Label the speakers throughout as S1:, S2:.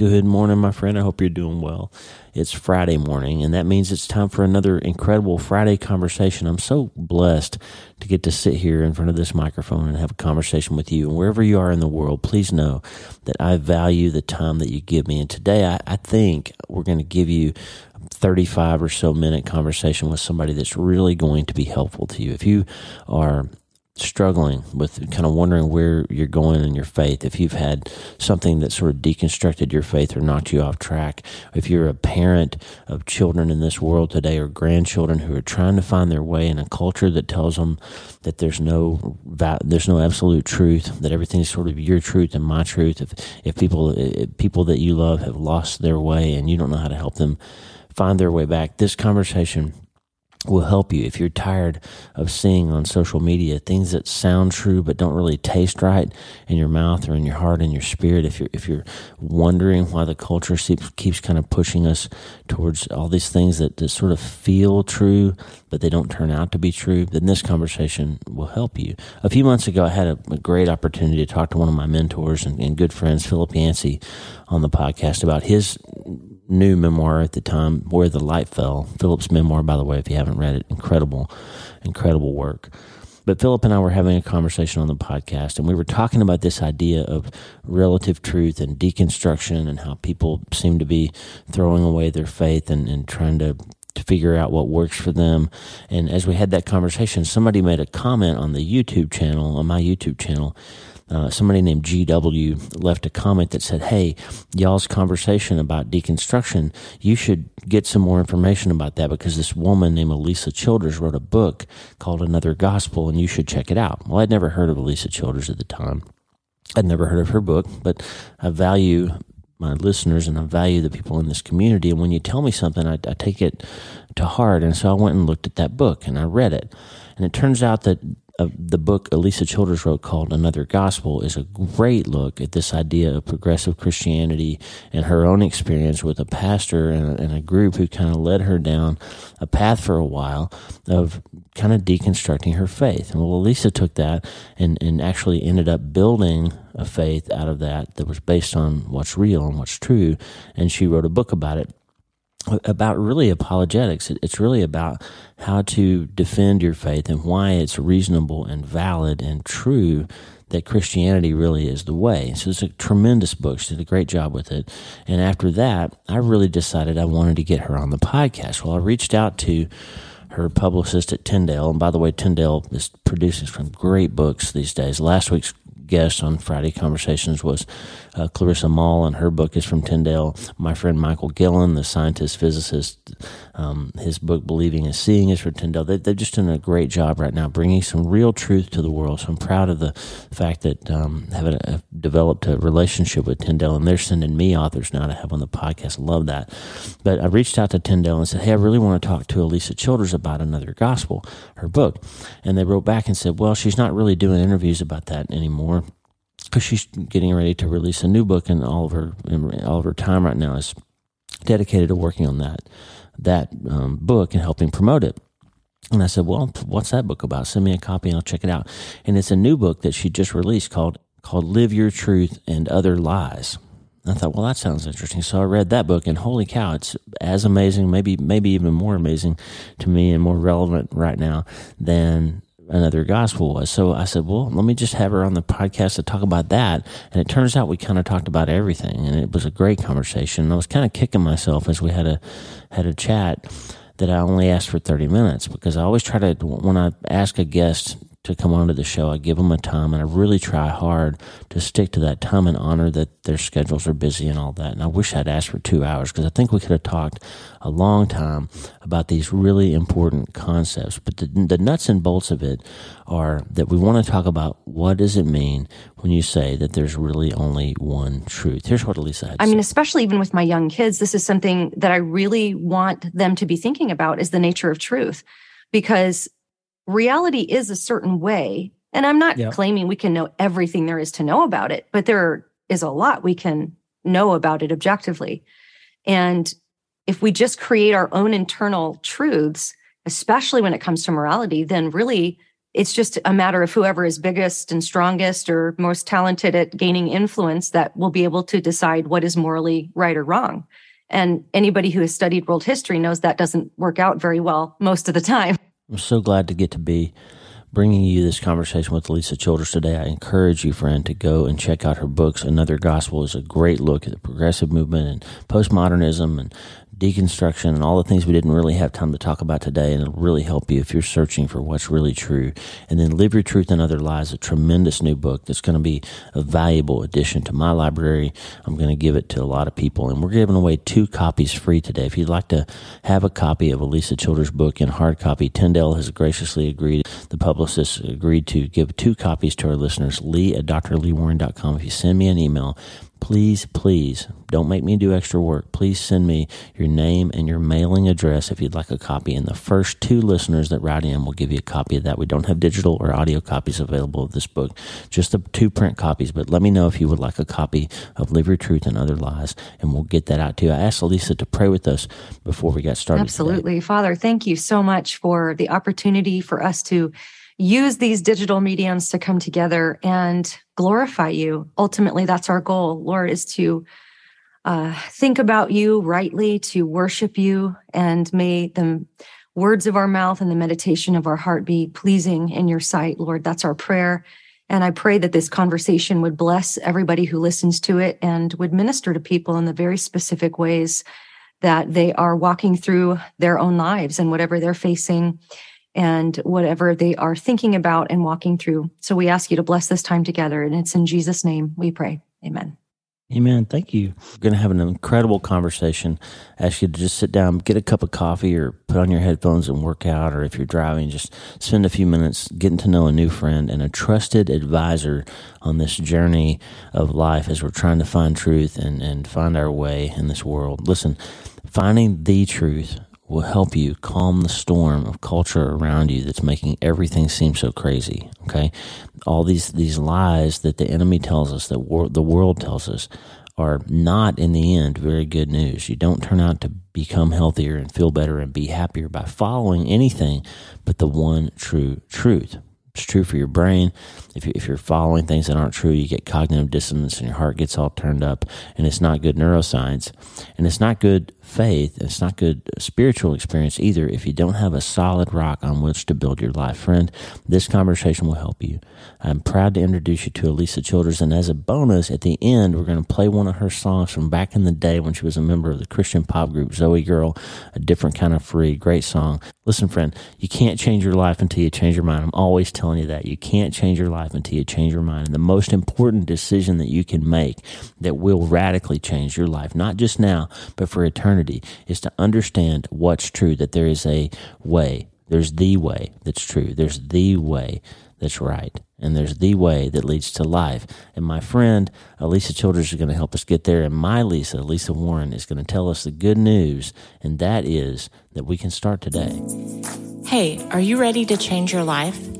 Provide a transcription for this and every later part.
S1: Good morning, my friend. I hope you're doing well. It's Friday morning, and that means it's time for another incredible Friday conversation. I'm so blessed to get to sit here in front of this microphone and have a conversation with you. And wherever you are in the world, please know that I value the time that you give me. And today, I, I think we're going to give you 35 or so minute conversation with somebody that's really going to be helpful to you. If you are struggling with kind of wondering where you're going in your faith, if you've had something that sort of deconstructed your faith or knocked you off track, if you're a parent of children in this world today or grandchildren who are trying to find their way in a culture that tells them that there's no there's no absolute truth, that everything's sort of your truth and my truth. If if people if people that you love have lost their way and you don't know how to help them find their way back, this conversation will help you. If you're tired of seeing on social media things that sound true but don't really taste right in your mouth or in your heart and your spirit if you're if you're wondering why the culture keeps, keeps kind of pushing us towards all these things that, that sort of feel true but they don't turn out to be true then this conversation will help you. A few months ago i had a, a great opportunity to talk to one of my mentors and, and good friends philip yancey on the podcast about his new memoir at the time, Where the Light Fell. Philip's memoir, by the way, if you haven't read it, incredible, incredible work. But Philip and I were having a conversation on the podcast, and we were talking about this idea of relative truth and deconstruction and how people seem to be throwing away their faith and, and trying to to figure out what works for them. And as we had that conversation, somebody made a comment on the YouTube channel, on my YouTube channel, uh, somebody named GW left a comment that said, Hey, y'all's conversation about deconstruction, you should get some more information about that because this woman named Alisa Childers wrote a book called Another Gospel and you should check it out. Well, I'd never heard of Alisa Childers at the time. I'd never heard of her book, but I value my listeners and I value the people in this community. And when you tell me something, I, I take it to heart. And so I went and looked at that book and I read it. And it turns out that the book Alisa Childers wrote called Another Gospel is a great look at this idea of progressive Christianity and her own experience with a pastor and a, and a group who kind of led her down a path for a while of kind of deconstructing her faith. And well, Alisa took that and, and actually ended up building a faith out of that that was based on what's real and what's true. And she wrote a book about it about really apologetics. It's really about how to defend your faith and why it's reasonable and valid and true that Christianity really is the way. So it's a tremendous book. She did a great job with it. And after that, I really decided I wanted to get her on the podcast. Well, I reached out to her publicist at Tyndale. And by the way, Tyndale is producing some great books these days. Last week's guest on Friday Conversations was uh, Clarissa Moll, and her book is from Tyndale. My friend Michael Guillen, the scientist physicist, um, his book Believing is Seeing is from Tyndale. They, they've just done a great job right now bringing some real truth to the world. So I'm proud of the fact that um, having a, developed a relationship with Tyndale, and they're sending me authors now to have on the podcast. love that. But I reached out to Tyndale and said, "Hey, I really want to talk to Alisa Childers about another gospel, her book." And they wrote back and said, "Well, she's not really doing interviews about that anymore." Because she's getting ready to release a new book, and all of her all of her time right now is dedicated to working on that that um, book and helping promote it. And I said, "Well, what's that book about? Send me a copy, and I'll check it out." And it's a new book that she just released called called "Live Your Truth and Other Lies." I thought, well, that sounds interesting. So I read that book, and holy cow, it's as amazing, maybe maybe even more amazing to me, and more relevant right now than another gospel was. So I said, well, let me just have her on the podcast to talk about that. And it turns out we kind of talked about everything, and it was a great conversation. And I was kind of kicking myself as we had a had a chat that I only asked for thirty minutes because I always try to when I ask a guest to come onto the show. I give them a time and I really try hard to stick to that time and honor that their schedules are busy and all that. And I wish I'd asked for two hours because I think we could have talked a long time about these really important concepts. But the, the nuts and bolts of it are that we want to talk about what does it mean when you say that there's really only one truth. Here's what Alisa had.
S2: I mean, especially even with my young kids, this is something that I really want them to be thinking about is the nature of truth because reality is a certain way. And I'm not yep. claiming we can know everything there is to know about it, but there is a lot we can know about it objectively. And if we just create our own internal truths, especially when it comes to morality, then really it's just a matter of whoever is biggest and strongest or most talented at gaining influence that will be able to decide what is morally right or wrong. And anybody who has studied world history knows that doesn't work out very well most of the time.
S1: I'm so glad to get to be bringing you this conversation with Alisa Childers today. I encourage you, friend, to go and check out her books. Another Gospel is a great look at the progressive movement and postmodernism and deconstruction and all the things we didn't really have time to talk about today. And it'll really help you if you're searching for what's really true. And then Live Your Truth and Other Lies, a tremendous new book that's going to be a valuable addition to my library. I'm going to give it to a lot of people. And we're giving away two copies free today. If you'd like to have a copy of Alisa Childers' book in hard copy, Tyndale has graciously agreed, the publicist agreed to give two copies to our listeners. Lee at drleewarren.com. If you send me an email, please, please don't make me do extra work. Please send me your name and your mailing address if you'd like a copy. And the first two listeners that write in will give you a copy of that. We don't have digital or audio copies available of this book, just the two print copies. But let me know if you would like a copy of Live Your Truth and Other Lies, and we'll get that out to you. I asked Alisa to pray with us before we got started.
S2: Absolutely.
S1: Today.
S2: Father, thank you so much for the opportunity for us to use these digital mediums to come together and glorify you. Ultimately, that's our goal, Lord, is to uh, think about you rightly, to worship you, and may the words of our mouth and the meditation of our heart be pleasing in your sight, Lord. That's our prayer. And I pray that this conversation would bless everybody who listens to it and would minister to people in the very specific ways that they are walking through their own lives and whatever they're facing and whatever they are thinking about and walking through. So we ask you to bless this time together. And it's in Jesus' name we pray. Amen.
S1: Amen. Thank you. We're going to have an incredible conversation. I ask you to just sit down, get a cup of coffee, or put on your headphones and work out. Or if you're driving, just spend a few minutes getting to know a new friend and a trusted advisor on this journey of life as we're trying to find truth and, and find our way in this world. Listen, finding the truth will help you calm the storm of culture around you that's making everything seem so crazy. Okay, all these these lies that the enemy tells us, that the world tells us, are not in the end very good news. You don't turn out to become healthier and feel better and be happier by following anything but the one true truth. It's true for your brain. If, you, if you're following things that aren't true, you get cognitive dissonance and your heart gets all turned up, and it's not good neuroscience. And it's not good faith. And it's not good spiritual experience either if you don't have a solid rock on which to build your life. Friend, this conversation will help you. I'm proud to introduce you to Alisa Childers. And as a bonus, at the end, we're going to play one of her songs from back in the day when she was a member of the Christian pop group ZOEgirl, a different kind of free. Great song. Listen, friend, you can't change your life until you change your mind. I'm always telling you that. You can't change your life until you change your mind. And the most important decision that you can make that will radically change your life, not just now, but for eternity, is to understand what's true, that there is a way. There's the way that's true. There's the way that's right. And there's the way that leads to life. And my friend, Alisa Childers, is going to help us get there. And my Lisa, Lisa Warren, is going to tell us the good news. And that is that we can start today.
S3: Hey, are you ready to change your life?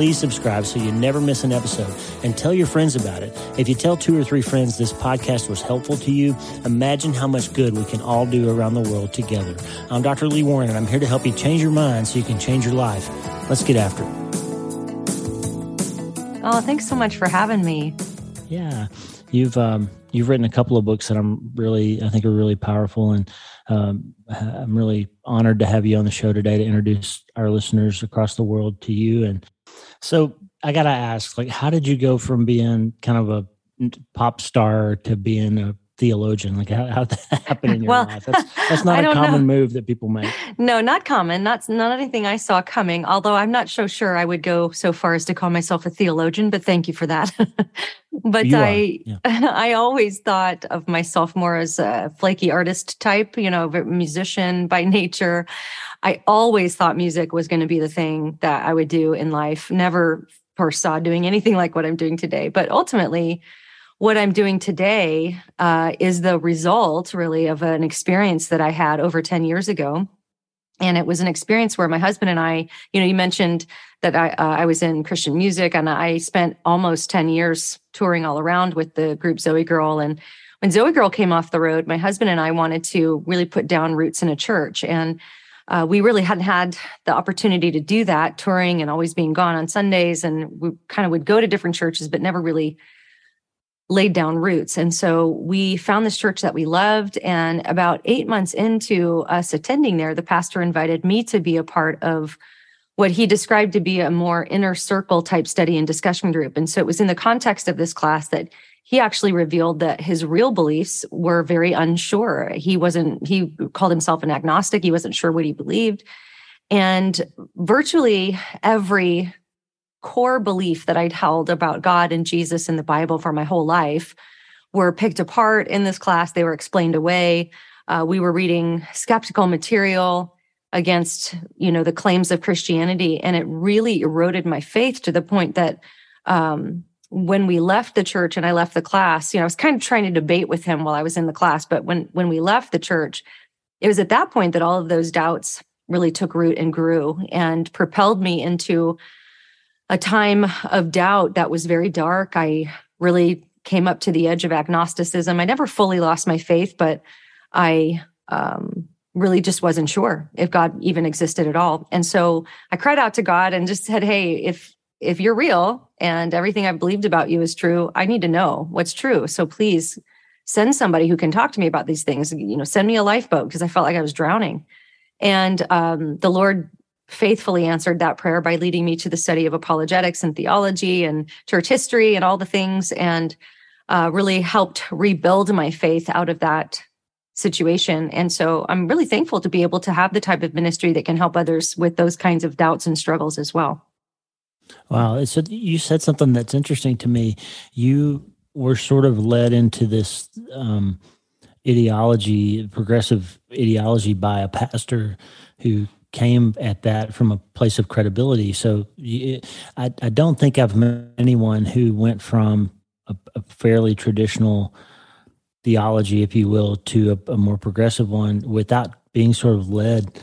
S1: please subscribe so you never miss an episode and tell your friends about it. If you tell two or three friends this podcast was helpful to you, imagine how much good we can all do around the world together. I'm Dr. Lee Warren and I'm here to help you change your mind so you can change your life. Let's get after it.
S2: Oh, thanks so much for having me.
S1: Yeah. You've um, you've written a couple of books that I'm really I think are really powerful and um, I'm really honored to have you on the show today to introduce our listeners across the world to you and so I got to ask, like, how did you go from being kind of a pop star to being a
S4: theologian? Like how how that happened in your well, life? That's that's not a common know. move that people make.
S2: No, not common. Not not anything I saw coming. Although I'm not so sure I would go so far as to call myself a theologian. But thank you for that. but you I yeah. I always thought of myself more as a flaky artist type. You know, musician by nature. I always thought music was going to be the thing that I would do in life. Never foresaw doing anything like what I'm doing today. But ultimately, what I'm doing today uh, is the result, really, of an experience that I had over 10 years ago. And it was an experience where my husband and I, you know, you mentioned that I, uh, I was in Christian music and I spent almost 10 years touring all around with the group ZOEgirl. And when ZOEgirl came off the road, my husband and I wanted to really put down roots in a church. And uh, we really hadn't had the opportunity to do that, touring and always being gone on Sundays. And we kind of would go to different churches, but never really laid down roots. And so we found this church that we loved. And about eight months into us attending there, the pastor invited me to be a part of what he described to be a more inner circle type study and discussion group. And so it was in the context of this class that he actually revealed that his real beliefs were very unsure. He wasn't, he called himself an agnostic. He wasn't sure what he believed. And virtually every core belief that I'd held about God and Jesus and the Bible for my whole life were picked apart in this class. They were explained away. Uh, we were reading skeptical material against, you know, the claims of Christianity, and it really eroded my faith to the point that um, when we left the church and I left the class, you know, I was kind of trying to debate with him while I was in the class, but when when we left the church, it was at that point that all of those doubts really took root and grew and propelled me into a time of doubt that was very dark. I really came up to the edge of agnosticism. I never fully lost my faith, but I um, really just wasn't sure if God even existed at all. And so I cried out to God and just said, "Hey, if if you're real and everything I've believed about you is true, I need to know what's true. So please send somebody who can talk to me about these things. You know, send me a lifeboat because I felt like I was drowning." And um, the Lord faithfully answered that prayer by leading me to the study of apologetics and theology and church history and all the things, and uh, really helped rebuild my faith out of that situation. And so I'm really thankful to be able to have the type of ministry that can help others with those kinds of doubts and struggles as well.
S4: Wow. So you said something that's interesting to me. You were sort of led into this um, ideology, progressive ideology by a pastor who came at that from a place of credibility. So I, I don't think I've met anyone who went from a, a fairly traditional theology, if you will, to a, a, more progressive one without being sort of led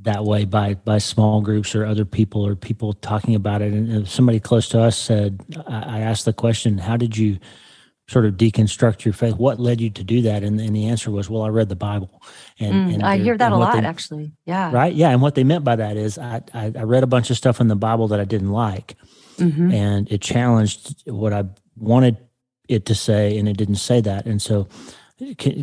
S4: that way by by small groups or other people or people talking about it. And somebody close to us said, I, I asked the question, "How did you?" sort of deconstruct your faith. What led you to do that? And, and the answer was, well, I read the Bible.
S2: And, mm, and I hear that a lot, they, actually. Yeah.
S4: Right. Yeah. And what they meant by that is I, I, I read a bunch of stuff in the Bible that I didn't like. Mm-hmm. And it challenged what I wanted it to say, and it didn't say that. And so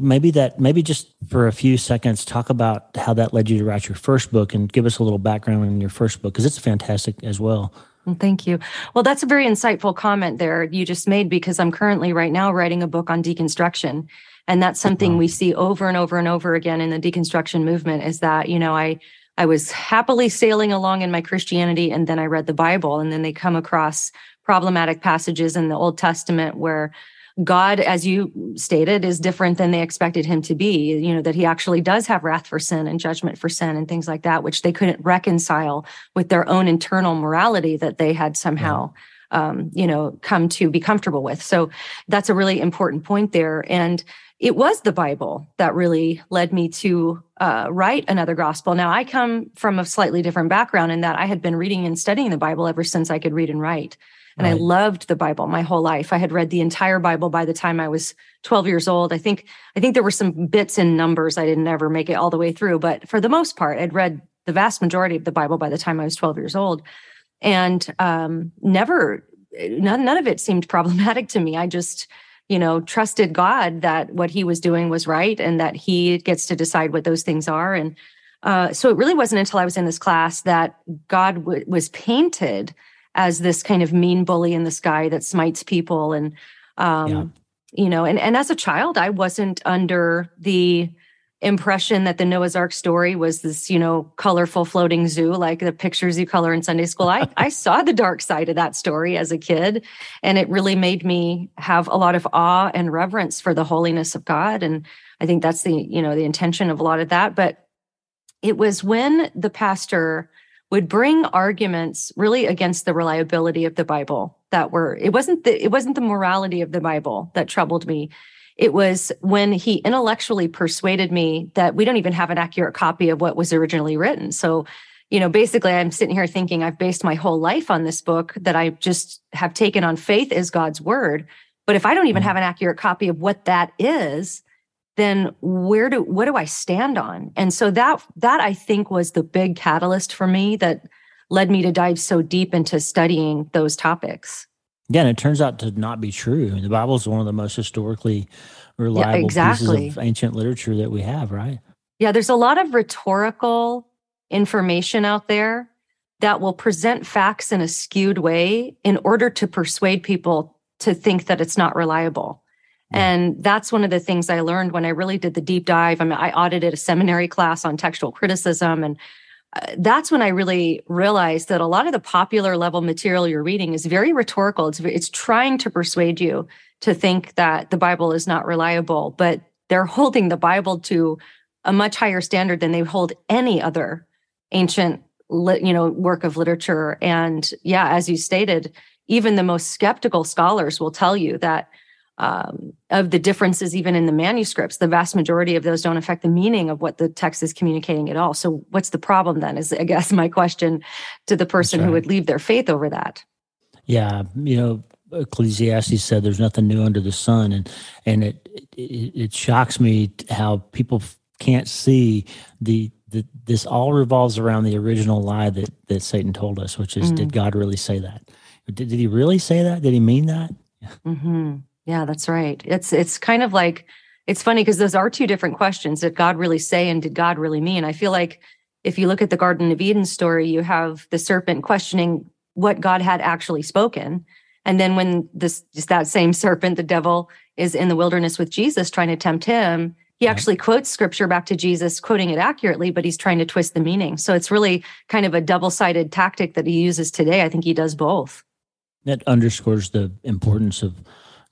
S4: maybe that, maybe just for a few seconds, talk about how that led you to write your first book and give us a little background on your first book, because it's fantastic as well.
S2: Well, thank you. Well, that's a very insightful comment there you just made because I'm currently right now writing a book on deconstruction. And that's something we see over and over and over again in the deconstruction movement is that, you know, I I was happily sailing along in my Christianity and then I read the Bible and then they come across problematic passages in the Old Testament where God, as you stated, is different than they expected him to be. You know, that he actually does have wrath for sin and judgment for sin and things like that, which they couldn't reconcile with their own internal morality that they had somehow. Um, you know, come to be comfortable with. So that's a really important point there. And it was the Bible that really led me to uh, write another gospel. Now, I come from a slightly different background in that I had been reading and studying the Bible ever since I could read and write. And right. I loved the Bible my whole life. I had read the entire Bible by the time I was 12 years old. I think I think there were some bits and numbers I didn't ever make it all the way through, but for the most part, I'd read the vast majority of the Bible by the time I was 12 years old. And um, never none, none of it seemed problematic to me. I just you know trusted god that what he was doing was right and that he gets to decide what those things are and uh, so it really wasn't until i was in this class that god w- was painted as this kind of mean bully in the sky that smites people and um, yeah. you know, and, and as a child, I wasn't under the impression that the Noah's Ark story was this, you know, colorful floating zoo like the pictures you color in Sunday school. I, I saw the dark side of that story as a kid, and it really made me have a lot of awe and reverence for the holiness of God. And I think that's the, you know, the intention of a lot of that. But it was when the pastor would bring arguments really against the reliability of the Bible that were it wasn't the it wasn't the morality of the Bible that troubled me it was when he intellectually persuaded me that we don't even have an accurate copy of what was originally written. So, you know, basically, I'm sitting here thinking I've based my whole life on this book that I just have taken on faith as God's word. But if I don't even mm. have an accurate copy of what that is, then where do what do I stand on? And so that that I think was the big catalyst for me that led me to dive so deep into studying those topics.
S1: Again, it turns out to not be true. The Bible is one of the most historically reliable yeah, exactly. pieces of ancient literature that we have, right?
S2: Yeah, there's a lot of rhetorical information out there that will present facts in a skewed way in order to persuade people to think that it's not reliable. And that's one of the things I learned when I really did the deep dive. I mean, I audited a seminary class on textual criticism and uh, that's when I really realized that a lot of the popular level material you're reading is very rhetorical. It's, it's trying to persuade you to think that the Bible is not reliable, but they're holding the Bible to a much higher standard than they hold any other ancient, you know, work of literature. And yeah, as you stated, even the most skeptical scholars will tell you that um, of the differences even in the manuscripts the vast majority of those don't affect the meaning of what the text is communicating at all so what's the problem then is i guess my question to the person right. who would leave their faith over that
S1: yeah you know ecclesiastes said there's nothing new under the sun and and it it, it shocks me how people can't see the the, this all revolves around the original lie that that Satan told us, which is, mm did God really say that? Did, did he really say that? Did he mean that?
S2: Mm-hmm. Yeah, that's right. It's it's kind of like it's funny because those are two different questions. Did God really say and did God really mean? I feel like if you look at the Garden of Eden story, you have the serpent questioning what God had actually spoken. And then when this just that same serpent, the devil, is in the wilderness with Jesus trying to tempt him, he actually quotes scripture back to Jesus, quoting it accurately, but he's trying to twist the meaning. So it's really kind of a double-sided tactic that he uses today. I think he does both.
S1: That underscores the importance of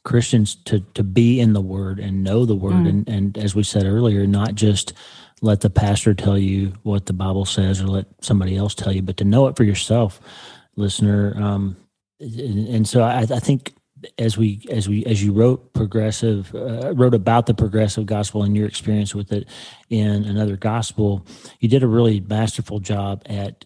S1: Christians to to be in the Word and know the Word, mm. and and as we said earlier, not just let the pastor tell you what the Bible says or let somebody else tell you, but to know it for yourself, listener. Um, and, and so I, I think as we as we as you wrote progressive uh, wrote about the progressive gospel and your experience with it in another gospel you did a really masterful job at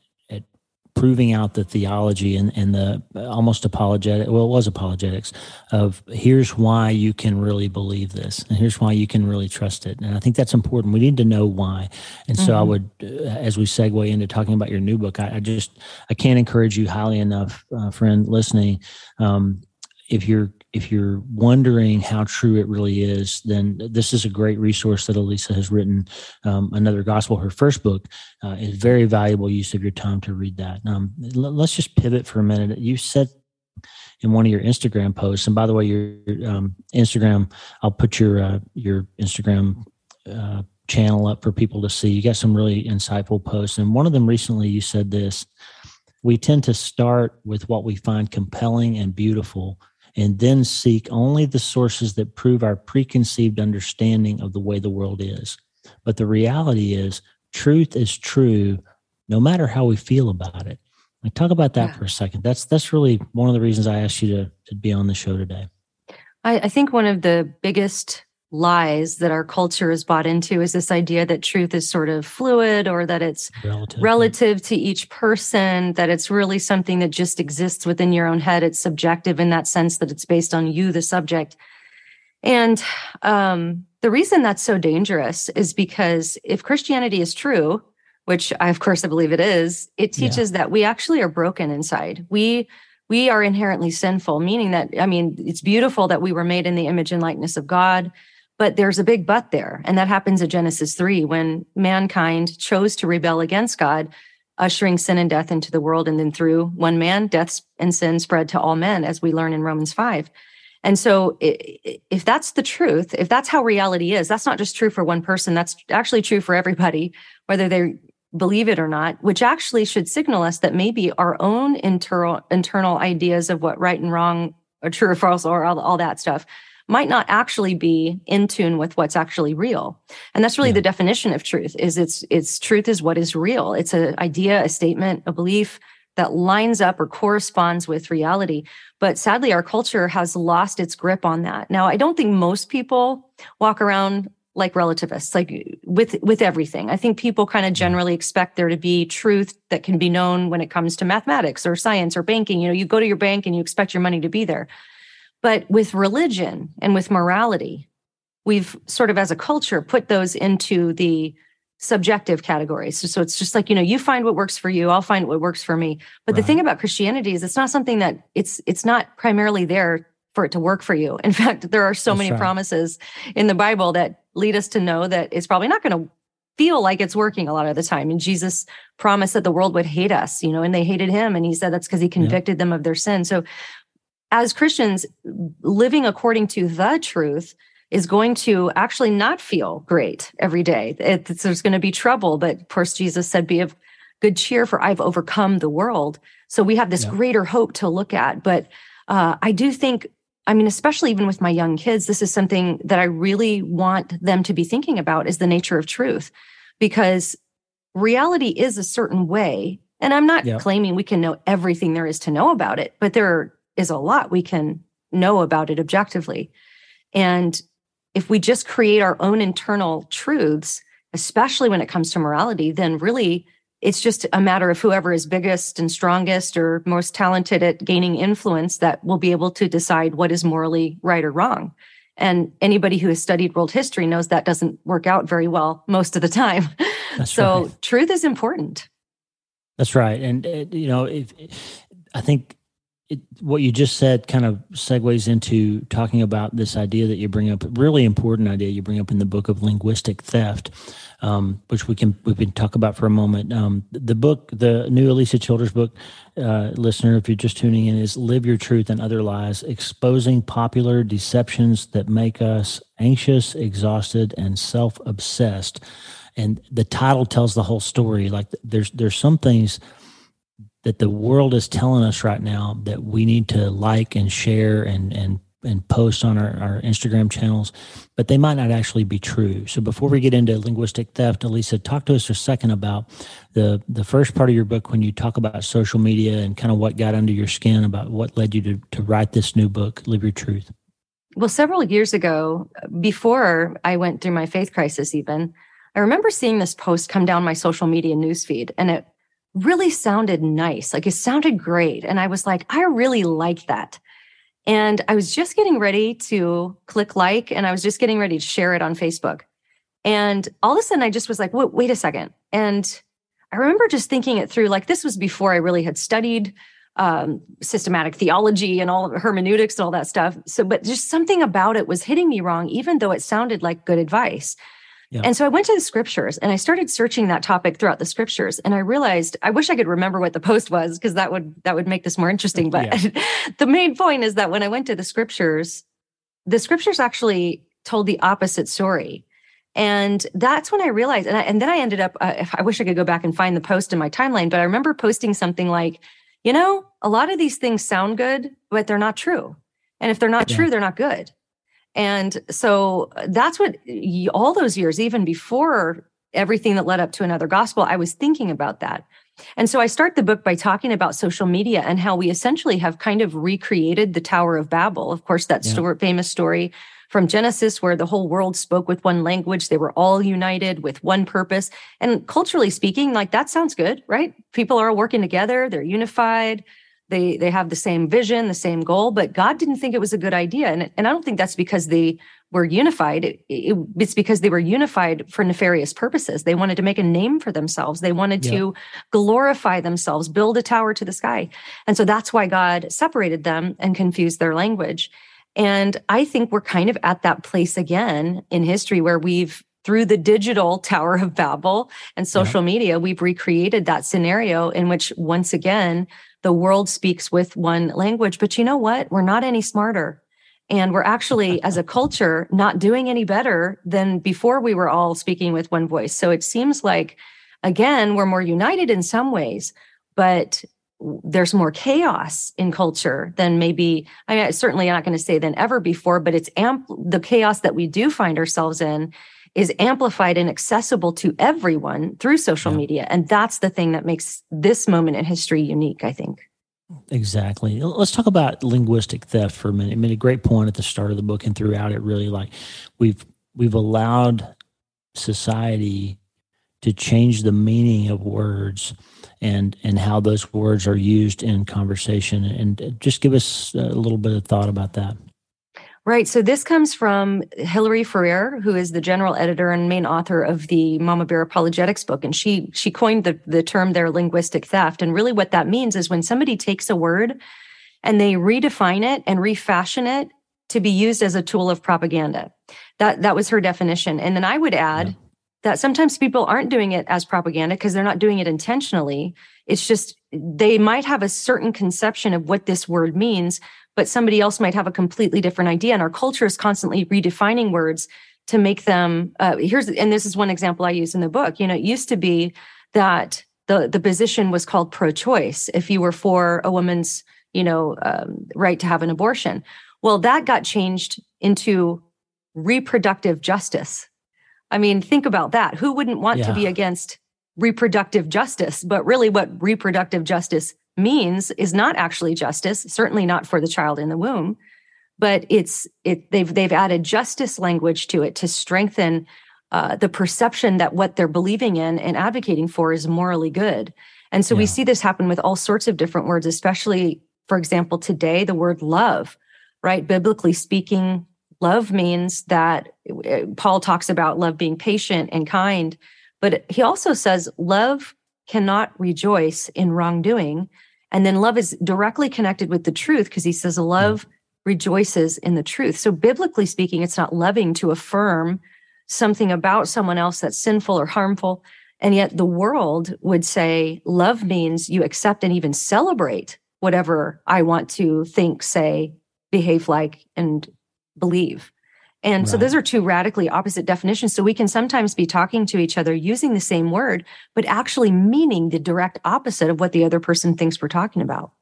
S1: proving out the theology and, and the almost apologetic well it was apologetics of here's why you can really believe this and here's why you can really trust it. And i think that's important. We need to know why. And so mm-hmm. i would uh, as we segue into talking about your new book i, I just i can't encourage you highly enough uh, friend listening um, if you're if you're wondering how true it really is, then this is a great resource that Alisa has written. Um, Another Gospel, her first book, uh, is very valuable use of your time to read that. Um, l- let's just pivot for a minute. You said in one of your Instagram posts, and by the way, your um, Instagram, I'll put your uh, your Instagram. Uh, channel up for people to see. You got some really insightful posts. And one of them recently, you said this we tend to start with what we find compelling and beautiful and then seek only the sources that prove our preconceived understanding of the way the world is. But the reality is, truth is true no matter how we feel about it. Like, talk about that yeah. for a second. That's that's really one of the reasons I asked you to, to be on the show today.
S2: I, I think one of the biggest lies that our culture is bought into is this idea that truth is sort of fluid or that it's relative. relative to each person, that it's really something that just exists within your own head. It's subjective in that sense that it's based on you, the subject. And um, the reason that's so dangerous is because if Christianity is true, which I, of course, I believe it is, it teaches yeah. that we actually are broken inside. We we are inherently sinful, meaning that, I mean, it's beautiful that we were made in the image and likeness of God. But there's a big but there. And that happens at Genesis 3 when mankind chose to rebel against God, ushering sin and death into the world. And then through one man, death and sin spread to all men, as we learn in Romans 5. And so, if that's the truth, if that's how reality is, that's not just true for one person, that's actually true for everybody, whether they believe it or not, which actually should signal us that maybe our own internal internal ideas of what right and wrong or true or false or all, all that stuff might not actually be in tune with what's actually real. And that's really yeah. the definition of truth is it's it's truth is what is real. It's an idea, a statement, a belief that lines up or corresponds with reality. But sadly, our culture has lost its grip on that. Now, I don't think most people walk around like relativists, like with with everything. I think people kind of mm. generally expect there to be truth that can be known when it comes to mathematics or science or banking. You know, you go to your bank and you expect your money to be there. But with religion and with morality, we've sort of as a culture put those into the subjective categories. So, so, it's just like, you know, you find what works for you, I'll find what works for me. But right. the thing about Christianity is it's not something that it's it's not primarily there for it to work for you. In fact, there are so That's many right. promises in the Bible that lead us to know that it's probably not going to feel like it's working a lot of the time. And Jesus promised that the world would hate us, you know, and they hated him. And he said that's because he convicted yeah. them of their sin. So as Christians, living according to the truth is going to actually not feel great every day. It, there's going to be trouble, but of course, Jesus said, "Be of good cheer, for I've overcome the world." So we have this yeah. greater hope to look at. But uh, I do think, I mean, especially even with my young kids, this is something that I really want them to be thinking about: is the nature of truth, because reality is a certain way. And I'm not yeah. claiming we can know everything there is to know about it, but there is a lot we can know about it objectively. And if we just create our own internal truths, especially when it comes to morality, then really it's just a matter of whoever is biggest and strongest or most talented at gaining influence that will be able to decide what is morally right or wrong. And anybody who has studied world history knows that doesn't work out very well most of the time. so right. truth is important.
S1: That's right. And, uh, you know, if, I think it, what you just said kind of segues into talking about this idea that you bring up, really important idea you bring up in the book of linguistic theft, um, which we can we can talk about for a moment. Um, the book, the new Alisa Childers book, uh, listener, if you're just tuning in, is "Live Your Truth and Other Lies: Exposing Popular Deceptions That Make Us Anxious, Exhausted, and Self-Obsessed." And the title tells the whole story. Like there's there's some things that the world is telling us right now that we need to like and share and and and post on our, our Instagram channels, but they might not actually be true. So before we get into linguistic theft, Alisa, talk to us a second about the the first part of your book when you talk about social media and kind of what got under your skin about what led you to, to write this new book, Live Your Truth.
S2: Well, several years ago, before I went through my faith crisis, even, I remember seeing this post come down my social media newsfeed, and it really sounded nice. Like it sounded great. And I was like, I really like that. And I was just getting ready to click like, and I was just getting ready to share it on Facebook. And all of a sudden, I just was like, wait, wait a second. And I remember just thinking it through. Like this was before I really had studied um, systematic theology and all hermeneutics and all that stuff. So, but just something about it was hitting me wrong, even though it sounded like good advice. Yeah. And so I went to the scriptures and I started searching that topic throughout the scriptures and I realized I wish I could remember what the post was because that would that would make this more interesting but yeah. the main point is that when I went to the scriptures the scriptures actually told the opposite story. And that's when I realized and, I, and then I ended up uh, I wish I could go back and find the post in my timeline but I remember posting something like you know a lot of these things sound good but they're not true. And if they're not yeah. true they're not good. And so uh, that's what all those years, even before everything that led up to another gospel, I was thinking about that. And so I start the book by talking about social media and how we essentially have kind of recreated the Tower of Babel. Of course, that yeah. story, famous story from Genesis where the whole world spoke with one language. They were all united with one purpose. And culturally speaking, like that sounds good, right? People are working together, they're unified they they have the same vision the same goal but god didn't think it was a good idea. And, and i don't think that's because they were unified. It, it, it's because they were unified for nefarious purposes. They wanted to make a name for themselves. They wanted yeah. to glorify themselves build a tower to the sky. And so that's why god separated them and confused their language. And i think we're kind of at that place again in history where we've through the digital Tower of Babel and social yeah. media, we've recreated that scenario in which, once again, the world speaks with one language. But you know what? We're not any smarter. And we're actually, as a culture, not doing any better than before we were all speaking with one voice. So it seems like, again, we're more united in some ways, but there's more chaos in culture than maybe I mean, certainly not going to say than ever before, but it's the chaos that we do find ourselves in is amplified and accessible to everyone through social yeah. media. And that's the thing that makes this moment in history unique, I think.
S1: Exactly. Let's talk about linguistic theft for a minute. I made a great point at the start of the book and throughout it. Really, like we've we've allowed society to change the meaning of words and and how those words are used in conversation. And just give us a little bit of thought about that.
S2: Right. So this comes from Hillary Ferrer, who is the general editor and main author of the Mama Bear Apologetics book. And she she coined the, the term there linguistic theft. And really what that means is when somebody takes a word and they redefine it and refashion it to be used as a tool of propaganda. That that was her definition. And then I would add yeah. that sometimes people aren't doing it as propaganda because they're not doing it intentionally. It's just they might have a certain conception of what this word means, but somebody else might have a completely different idea. And our culture is constantly redefining words to make them. Uh, here's and this is one example I use in the book. You know, it used to be that the the position was called pro-choice if you were for a woman's you know um, right to have an abortion. Well, that got changed into reproductive justice. I mean, think about that. Who wouldn't want yeah. to be against reproductive justice? But really, what reproductive justice means is not actually justice, certainly not for the child in the womb, but it's it they've they've added justice language to it to strengthen uh, the perception that what they're believing in and advocating for is morally good. And so yeah. we see this happen with all sorts of different words, especially, for example, today, the word love, right? Biblically speaking, love means that uh, Paul talks about love being patient and kind, but he also says love cannot rejoice in wrongdoing, and then love is directly connected with the truth because he says love mm. rejoices in the truth. So biblically speaking, it's not loving to affirm something about someone else that's sinful or harmful. And yet the world would say love means you accept and even celebrate whatever I want to think, say, behave like, and believe. And right. so those are two radically opposite definitions. So we can sometimes be talking to each other using the same word, but actually meaning the direct opposite of what the other person thinks we're talking about.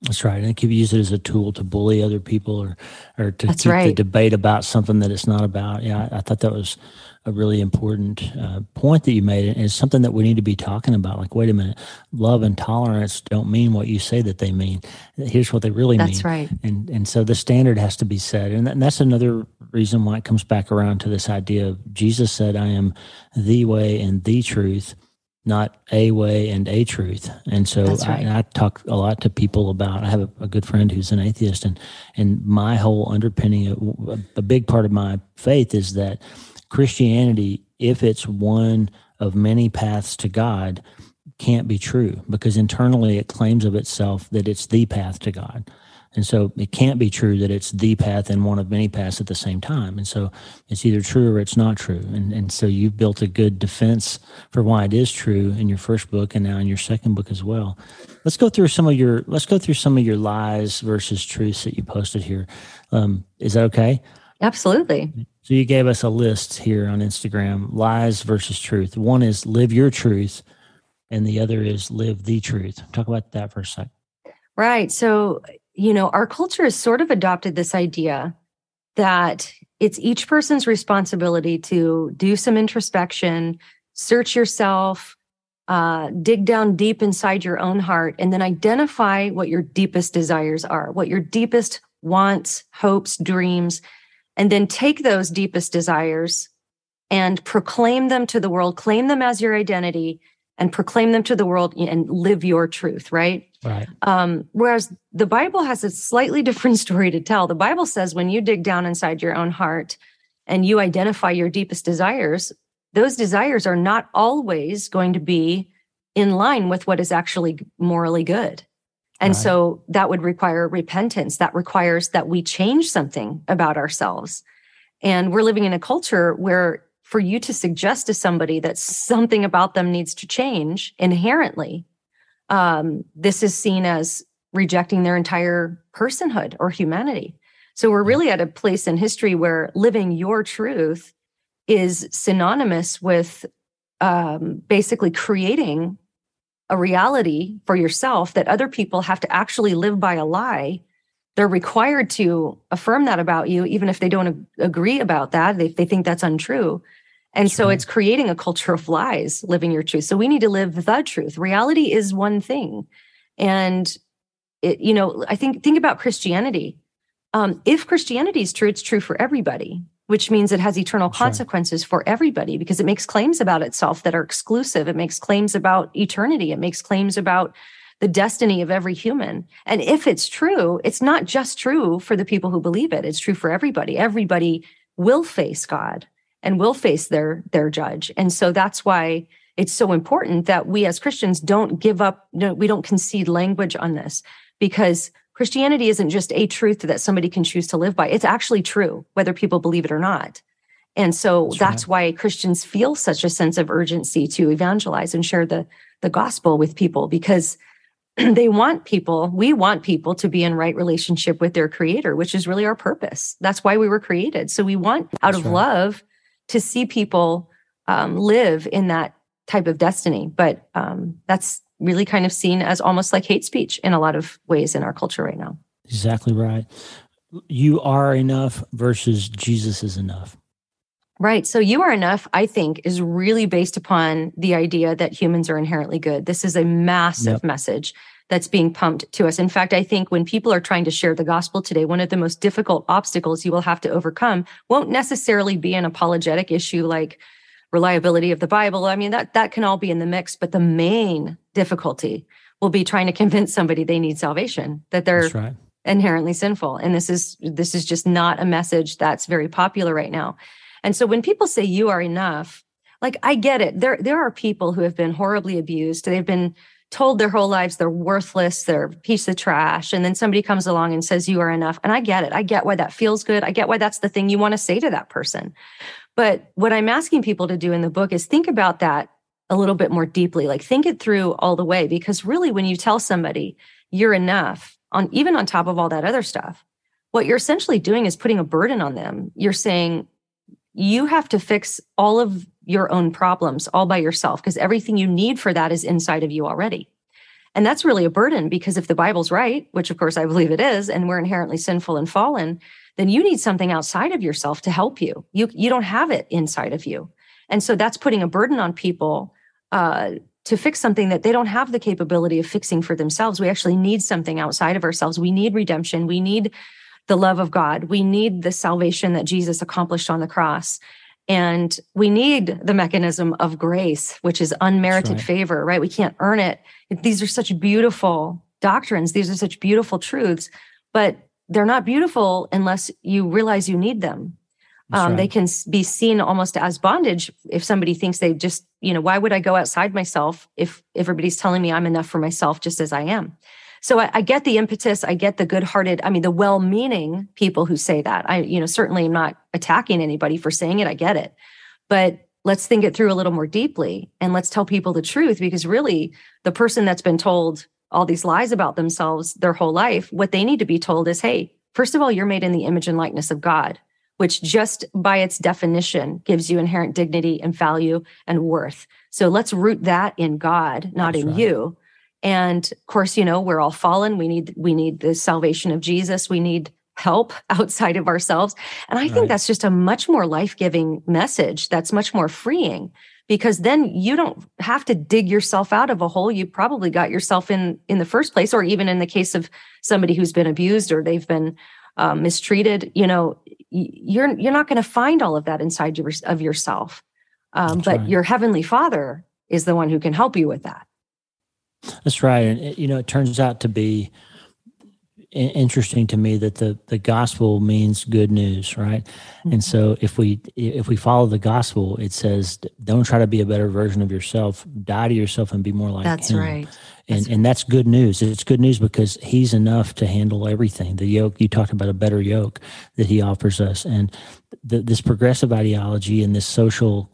S1: That's right. And can use it as a tool to bully other people or, or to keep
S2: right.
S1: the debate about something that it's not about. Yeah, I, I thought that was a really important uh, point that you made. And it's something that we need to be talking about. Like, wait a minute, love and tolerance don't mean what you say that they mean. Here's what they really
S2: that's
S1: mean.
S2: That's right.
S1: And and so the standard has to be set. And, that, and that's another reason why it comes back around to this idea of Jesus said, "I am the way and the truth." not a way and a truth. And so
S2: right.
S1: I, I, talk a lot to people about, I have a, a, good friend who's an atheist and, and my whole underpinning, a, a big part of my faith is that Christianity, if it's one of many paths to God, can't be true because internally it claims of itself that it's the path to God. And so it can't be true that it's the path and one of many paths at the same time. And so it's either true or it's not true. And, and so you've built a good defense for why it is true in your first book and now in your second book as well. Let's go through some of your let's go through some of your lies versus truths that you posted here. Um, is that okay?
S2: Absolutely.
S1: So you gave us a list here on Instagram lies versus truth. One is live your truth, and the other is live the truth. Talk about that for a sec.
S2: Right. So, you know, our culture has sort of adopted this idea that it's each person's responsibility to do some introspection, search yourself, uh, dig down deep inside your own heart, and then identify what your deepest desires are, what your deepest wants, hopes, dreams, and then take those deepest desires and proclaim them to the world, claim them as your identity, and proclaim them to the world and live your truth, right?
S1: Right.
S2: Um, whereas the Bible has a slightly different story to tell. The Bible says when you dig down inside your own heart and you identify your deepest desires, those desires are not always going to be in line with what is actually morally good. And right. so that would require repentance. That requires that we change something about ourselves. And we're living in a culture where for you to suggest to somebody that something about them needs to change inherently, um, this is seen as rejecting their entire personhood or humanity. So we're really at a place in history where living your truth is synonymous with um, basically creating a reality for yourself that other people have to actually live by a lie. They're required to affirm that about you, even if they don't agree about that, if they think that's untrue. And so it's creating a culture of lies, living your truth. So we need to live the truth. Reality is one thing. And it, you know, I think think about Christianity. Um, if Christianity is true, it's true for everybody which means it has eternal consequences sure. for everybody because it makes claims about itself that are exclusive. It makes claims about eternity. It makes claims about the destiny of every human. And if it's true, it's not just true for the people who believe it. It's true for everybody. Everybody will face God and will face their their judge. And so that's why it's so important that we as Christians don't give up, we don't concede language on this because Christianity isn't just a truth that somebody can choose to live by. It's actually true, whether people believe it or not. And so that's, that's right. why Christians feel such a sense of urgency to evangelize and share the, the gospel with people because they want people, we want people to be in right relationship with their creator, which is really our purpose. That's why we were created. So we want out that's of right. love to see people um, live in that type of destiny. But um, that's really kind of seen as almost like hate speech in a lot of ways in our culture right now.
S4: Exactly right. You are enough versus Jesus is enough.
S2: Right. So you are enough, I think, is really based upon the idea that humans are inherently good. This is a massive yep. message that's being pumped to us. In fact, I think when people are trying to share the gospel today, one of the most difficult obstacles you will have to overcome won't necessarily be an apologetic issue like reliability of the Bible. I mean, that that can all be in the mix, but the main difficulty will be trying to convince somebody they need salvation, that they're right. inherently sinful. And this is this is just not a message that's very popular right now. And so when people say you are enough, like I get it. There there are people who have been horribly abused. They've been told their whole lives they're worthless, they're a piece of trash. And then somebody comes along and says, You are enough. And I get it. I get why that feels good. I get why that's the thing you want to say to that person. But what I'm asking people to do in the book is think about that a little bit more deeply, like think it through all the way. Because really, when you tell somebody you're enough, on even on top of all that other stuff, what you're essentially doing is putting a burden on them. You're saying you have to fix all of your own problems all by yourself because everything you need for that is inside of you already. And that's really a burden because if the Bible's right, which of course I believe it is, and we're inherently sinful and fallen, then you need something outside of yourself to help you. You you don't have it inside of you, and so that's putting a burden on people uh, to fix something that they don't have the capability of fixing for themselves. We actually need something outside of ourselves. We need redemption. We need the love of God. We need the salvation that Jesus accomplished on the cross. And we need the mechanism of grace, which is unmerited right. favor, right? We can't earn it. These are such beautiful doctrines. These are such beautiful truths, but they're not beautiful unless you realize you need them. Um, right. They can be seen almost as bondage if somebody thinks they just, you know, why would I go outside myself if everybody's telling me I'm enough for myself just as I am? So I, I get the impetus. I get the good-hearted. I mean, the well-meaning people who say that. I, you know, certainly am not attacking anybody for saying it. I get it, but let's think it through a little more deeply and let's tell people the truth because really, the person that's been told all these lies about themselves their whole life, what they need to be told is, hey, first of all, you're made in the image and likeness of God, which just by its definition gives you inherent dignity and value and worth. So let's root that in God, not That's in right. you. And of course, you know, we're all fallen. We need we need the salvation of Jesus. We need help outside of ourselves. And I think right. that's just a much more life-giving message that's much more freeing because then you don't have to dig yourself out of a hole you probably got yourself in in the first place or even in the case of somebody who's been abused or they've been um, mistreated you know you're you're not going to find all of that inside your, of yourself. Um, but right. your heavenly father is the one who can help you with that.
S4: That's right. And it, you know it turns out to be interesting to me that the the gospel means good news right? Mm-hmm. and so if we if we follow the gospel it says don't try to be a better version of yourself. Die to yourself and be more like
S2: that's
S4: him.
S2: right.
S4: And that's and that's good news. It's good news because he's enough to handle everything. The yoke you talked about a better yoke that he offers us. And the, this progressive ideology and this social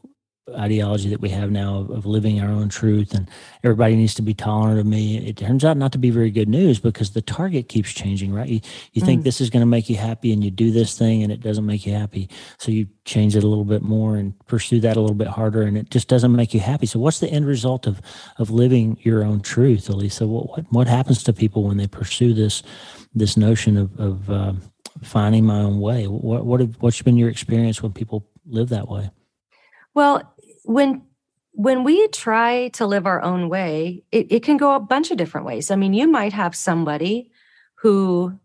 S1: ideology that we have now of, of, living our own truth and everybody needs to be tolerant of me. It turns out not to be very good news because the target keeps changing right? You, you mm. think this is going to make you happy and you do this thing and it doesn't make you happy. So you change it a little bit more and pursue that a little bit harder and it just doesn't make you happy. So what's the end result of of living your own truth Alisa? What what, what happens to people when they pursue this this notion of, of uh, finding my own way? What what have, what's been your experience when people live that way?
S2: Well when when we try to live our own way, it, it can go a bunch of different ways. I mean, you might have somebody who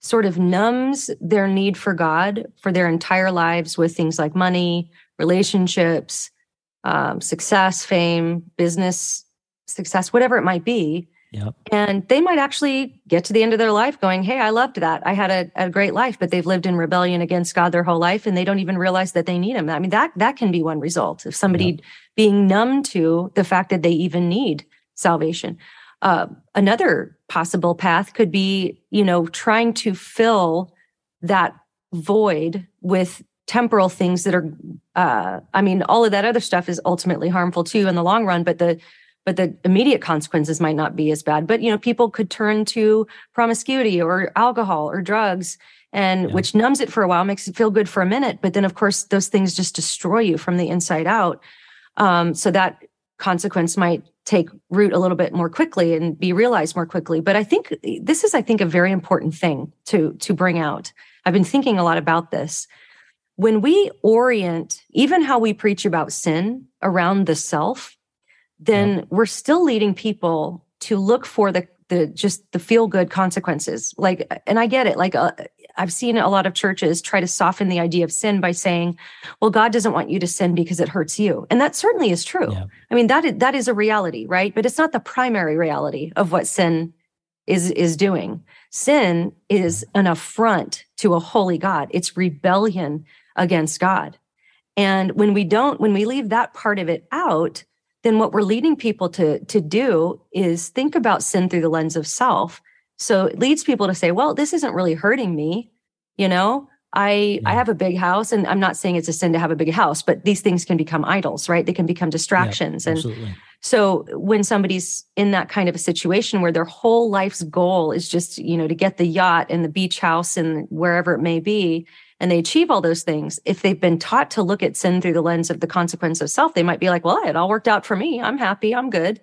S2: sort of numbs their need for God for their entire lives with things like money, relationships, um, success, fame, business success, whatever it might be.
S1: Yep.
S2: And they might actually get to the end of their life going, Hey, I loved that. I had a, a, great life, but they've lived in rebellion against God their whole life and they don't even realize that they need him. I mean, that that can be one result of somebody yep. being numb to the fact that they even need salvation. Uh, another possible path could be, you know, trying to fill that void with temporal things that are uh, I mean, all of that other stuff is ultimately harmful too in the long run, but the but the immediate consequences might not be as bad. But you know, people could turn to promiscuity or alcohol or drugs, and yeah. which numbs it for a while, makes it feel good for a minute, but then of course those things just destroy you from the inside out. Um, so that consequence might take root a little bit more quickly and be realized more quickly. But I think this is, I think, a very important thing to to bring out. I've been thinking a lot about this. When we orient even how we preach about sin around the self, then yeah. we're still leading people to look for the the just the feel good consequences. Like and i get it. Like uh, i've seen a lot of churches try to soften the idea of sin by saying well god doesn't want you to sin because it hurts you. And that certainly is true. Yeah. i mean that is, that is a reality right? But it's not the primary reality of what sin is is doing. Sin is an affront to a holy god. It's rebellion against god. And when we don't when we leave that part of it out then what we're leading people to to do is think about sin through the lens of self. So it leads people to say well this isn't really hurting me. You know i yeah. i have a big house and i'm not saying it's a sin to have a big house but these things can become idols right? They can become distractions. And so when somebody's in that kind of a situation where their whole life's goal is just you know to get the yacht and the beach house and wherever it may be and they achieve all those things, if they've been taught to look at sin through the lens of the consequence of self, they might be like, well, it all worked out for me. I'm happy. I'm good.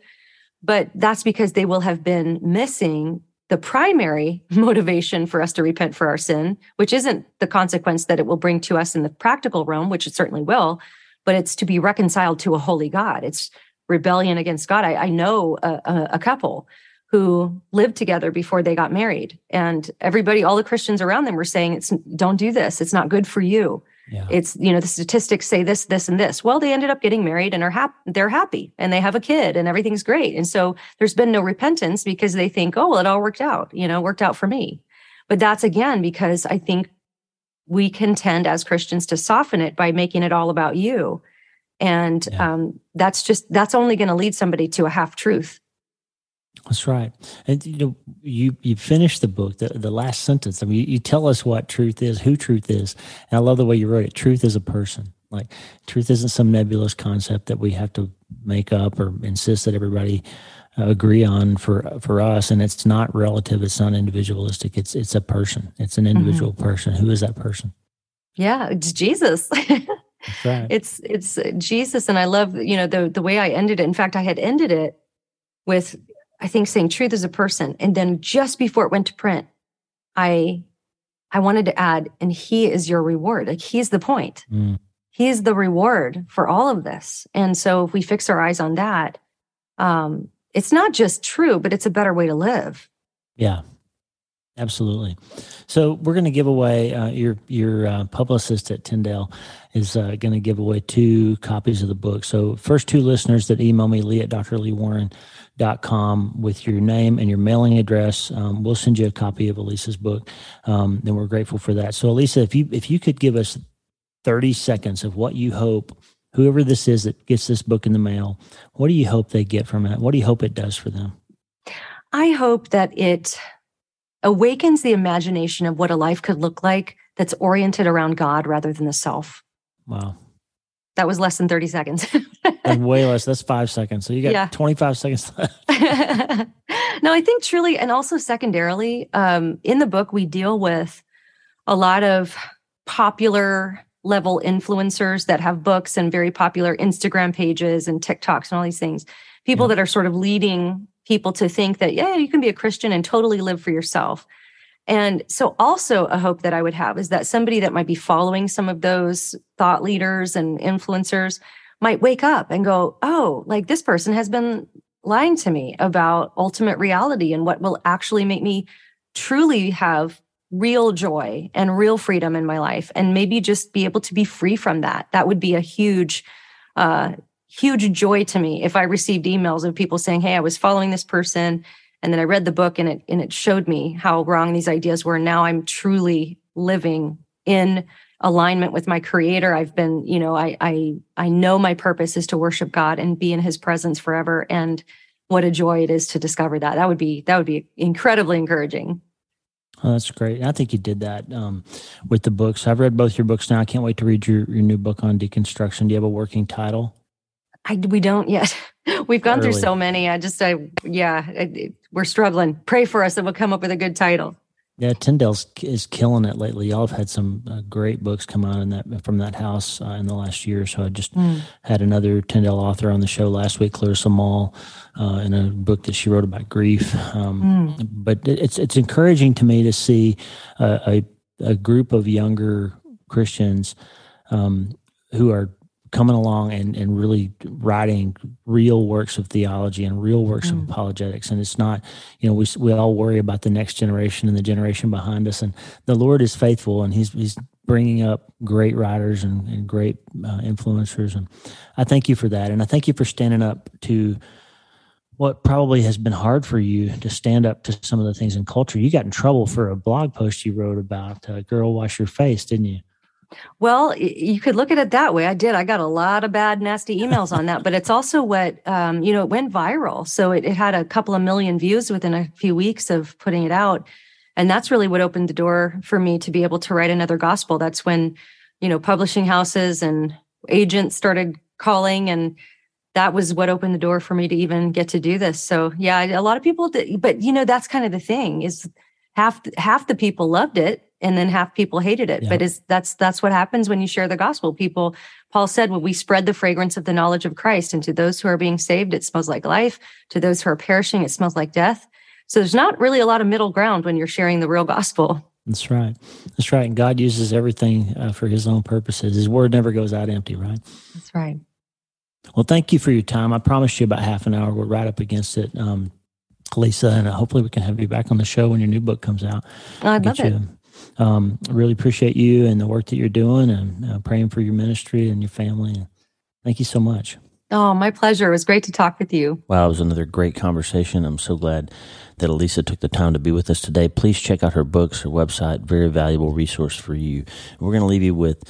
S2: But that's because they will have been missing the primary motivation for us to repent for our sin, which isn't the consequence that it will bring to us in the practical realm, which it certainly will, but it's to be reconciled to a holy God. It's rebellion against God. I, I know a, a, a couple who lived together before they got married. And everybody all the christians around them were saying it's don't do this. It's not good for you. Yeah. it's you know the statistics say this this and this. Well they ended up getting married and are happy they're happy and they have a kid and everything's great. And so there's been no repentance because they think oh well it all worked out you know worked out for me. But that's again because i think we can tend as christians to soften it by making it all about you. And yeah. um, that's just that's only going to lead somebody to a half truth
S1: that's right. And you know, you you finish the book, the, the last sentence. I mean, you, you, tell us what truth is, who truth is. And I love the way you wrote it. Truth is a person. Like truth isn't some nebulous concept that we have to make up or insist that everybody uh, agree on for for us. And it's not relative. It's not individualistic. It's it's a person. It's an individual mm-hmm. person. Who is that person?
S2: Yeah, it's Jesus.
S1: right.
S2: It's it's Jesus, and I love you know the the way I ended it. In fact, I had ended it with I think saying truth is a person. And then just before it went to print, I I wanted to add, and he is your reward. Like he's the point. Mm. He's the reward for all of this. And so if we fix our eyes on that, um, it's not just true, but it's a better way to live.
S1: Yeah. Absolutely. So we're going to give away uh, your your uh, publicist at Tyndale is uh, going to give away two copies of the book. So first two listeners that email me, Lee at drleewarren.com with your name and your mailing address, um, we'll send you a copy of Alisa's book. Um, and we're grateful for that. So Alisa, if you if you could give us 30 seconds of what you hope whoever this is that gets this book in the mail, what do you hope they get from it? What do you hope it does for them?
S2: I hope that it awakens the imagination of what a life could look like that's oriented around God rather than the self.
S1: Wow.
S2: that was less than 30 seconds.
S4: and way less. That's five seconds. So you got yeah. 25 seconds left.
S2: no, I think truly, and also secondarily, um, in the book, we deal with a lot of popular level influencers that have books and very popular Instagram pages and TikToks and all these things. People yeah. that are sort of leading people to think that, yeah, you can be a Christian and totally live for yourself. And so, also, a hope that I would have is that somebody that might be following some of those thought leaders and influencers might wake up and go, oh, like this person has been lying to me about ultimate reality and what will actually make me truly have real joy and real freedom in my life and maybe just be able to be free from that that would be a huge uh huge joy to me if i received emails of people saying hey i was following this person and then i read the book and it and it showed me how wrong these ideas were now i'm truly living in alignment with my creator i've been you know i i i know my purpose is to worship god and be in his presence forever and what a joy it is to discover that that would be that would be incredibly encouraging
S4: Oh, that's great. I think you did that um, with the books. I've read both your books now. I can't wait to read your, your new book on deconstruction. Do you have a working title?
S2: I, we don't yet. We've gone through so many. I just, I, yeah, I, we're struggling. Pray for us and we'll come up with a good title.
S4: Yeah, Tyndale's is killing it lately. Y'all have had some uh, great books come out in that from that house uh, in the last year. So I just mm. had another Tyndale author on the show last week, Clarissa Moll, uh, in a book that she wrote about grief. Um, mm. But it's it's encouraging to me to see a a group of younger Christians um, who are coming along and, and really writing real works of theology and real works mm. of apologetics. And it's not, you know, we, we all worry about the next generation and the generation behind us. And the Lord is faithful and he's, he's bringing up great writers and, and great uh, influencers. And I thank you for that. And I thank you for standing up to what probably has been hard for you to stand up to some of the things in culture. You got in trouble for a blog post you wrote about uh, girl wash your face, didn't you?
S2: Well, you could look at it that way. I did. I got a lot of bad, nasty emails on that, but it's also what, um, you know, it went viral. So it, it, had a couple of million views within a few weeks of putting it out. And that's really what opened the door for me to be able to write another gospel. That's when, you know, publishing houses and agents started calling and that was what opened the door for me to even get to do this. So yeah, a lot of people did, but you know, that's kind of the thing is half, half the people loved it and then half people hated it. Yeah. But is that's that's what happens when you share the gospel. People, Paul said, when we spread the fragrance of the knowledge of Christ, and to those who are being saved, it smells like life. To those who are perishing, it smells like death. So there's not really a lot of middle ground when you're sharing the real gospel.
S4: That's right. That's right. And God uses everything uh, for His own purposes. His word never goes out empty. Right.
S2: That's right.
S4: Well, thank you for your time. I promised you about half an hour. We're right up against it. Um, Lisa, and hopefully we can have you back on the show when your new book comes out.
S2: I'd love it.
S4: Um, I really appreciate you and the work that you're doing and uh, praying for your ministry and your family. Thank you so much.
S2: Oh, my pleasure. It was great to talk with you.
S1: Wow, it was another great conversation. I'm so glad that Alisa took the time to be with us today. Please check out her books, her website, very valuable resource for you. We're going to leave you with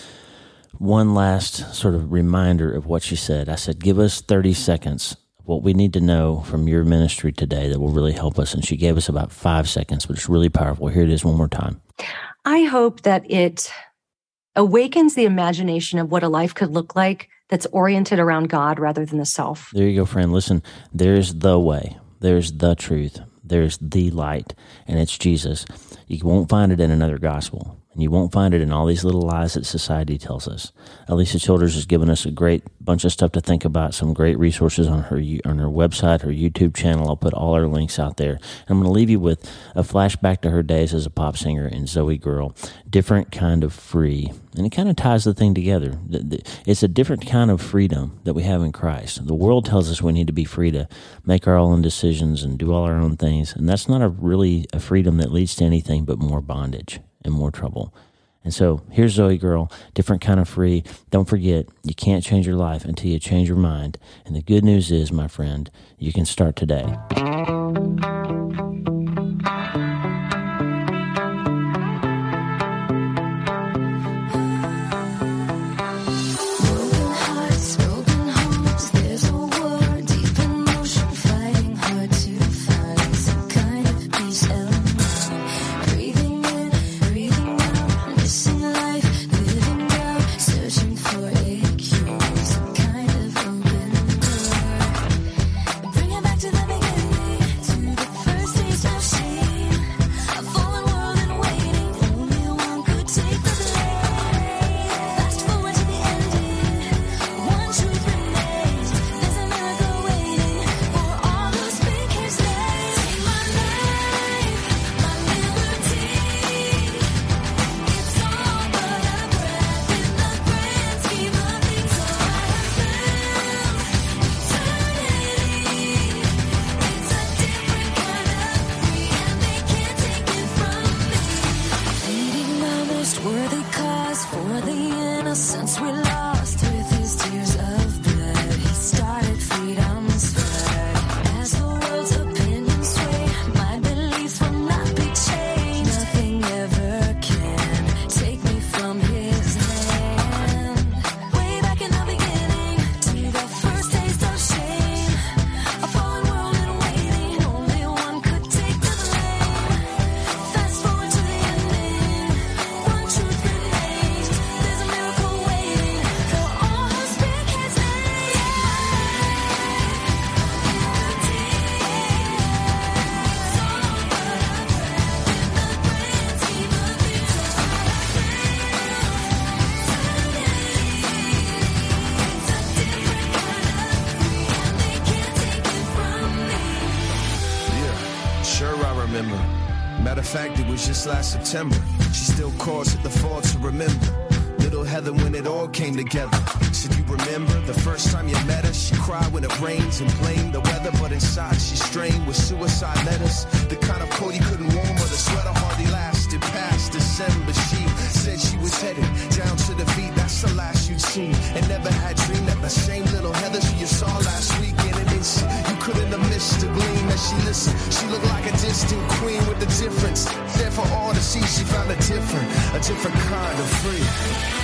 S1: one last sort of reminder of what she said. I said, give us 30 seconds what we need to know from your ministry today that will really help us. And she gave us about five seconds, but it's really powerful. Here it is one more time.
S2: I hope that it awakens the imagination of what a life could look like that's oriented around God rather than the self.
S1: There you go, friend. Listen, there's the way, there's the truth, there's the light, and it's Jesus. You won't find it in another gospel. And you won't find it in all these little lies that society tells us. Alisa Childers has given us a great bunch of stuff to think about, some great resources on her on her website, her YouTube channel. I'll put all our links out there. And I'm going to leave you with a flashback to her days as a pop singer in ZOEgirl. Different kind of free. And it kind of ties the thing together. It's a different kind of freedom that we have in Christ. The world tells us we need to be free to make our own decisions and do all our own things. And that's not a really a freedom that leads to anything but more bondage and more trouble. And so here's ZOEgirl, different kind of free. Don't forget, you can't change your life until you change your mind. And the good news is, my friend, you can start today.
S5: Last September. She still calls it the fall to remember. Little Heather when it all came together. Said you remember the first time you met her? She cried when it rains and blamed the weather, but inside she strained with suicide letters. The kind of cold you couldn't warm or the sweater hardly lasted past December. She said she was headed down to the feet. That's the last you'd seen, and never distant queen with a difference. There for all to see, she found a different, a different kind of free.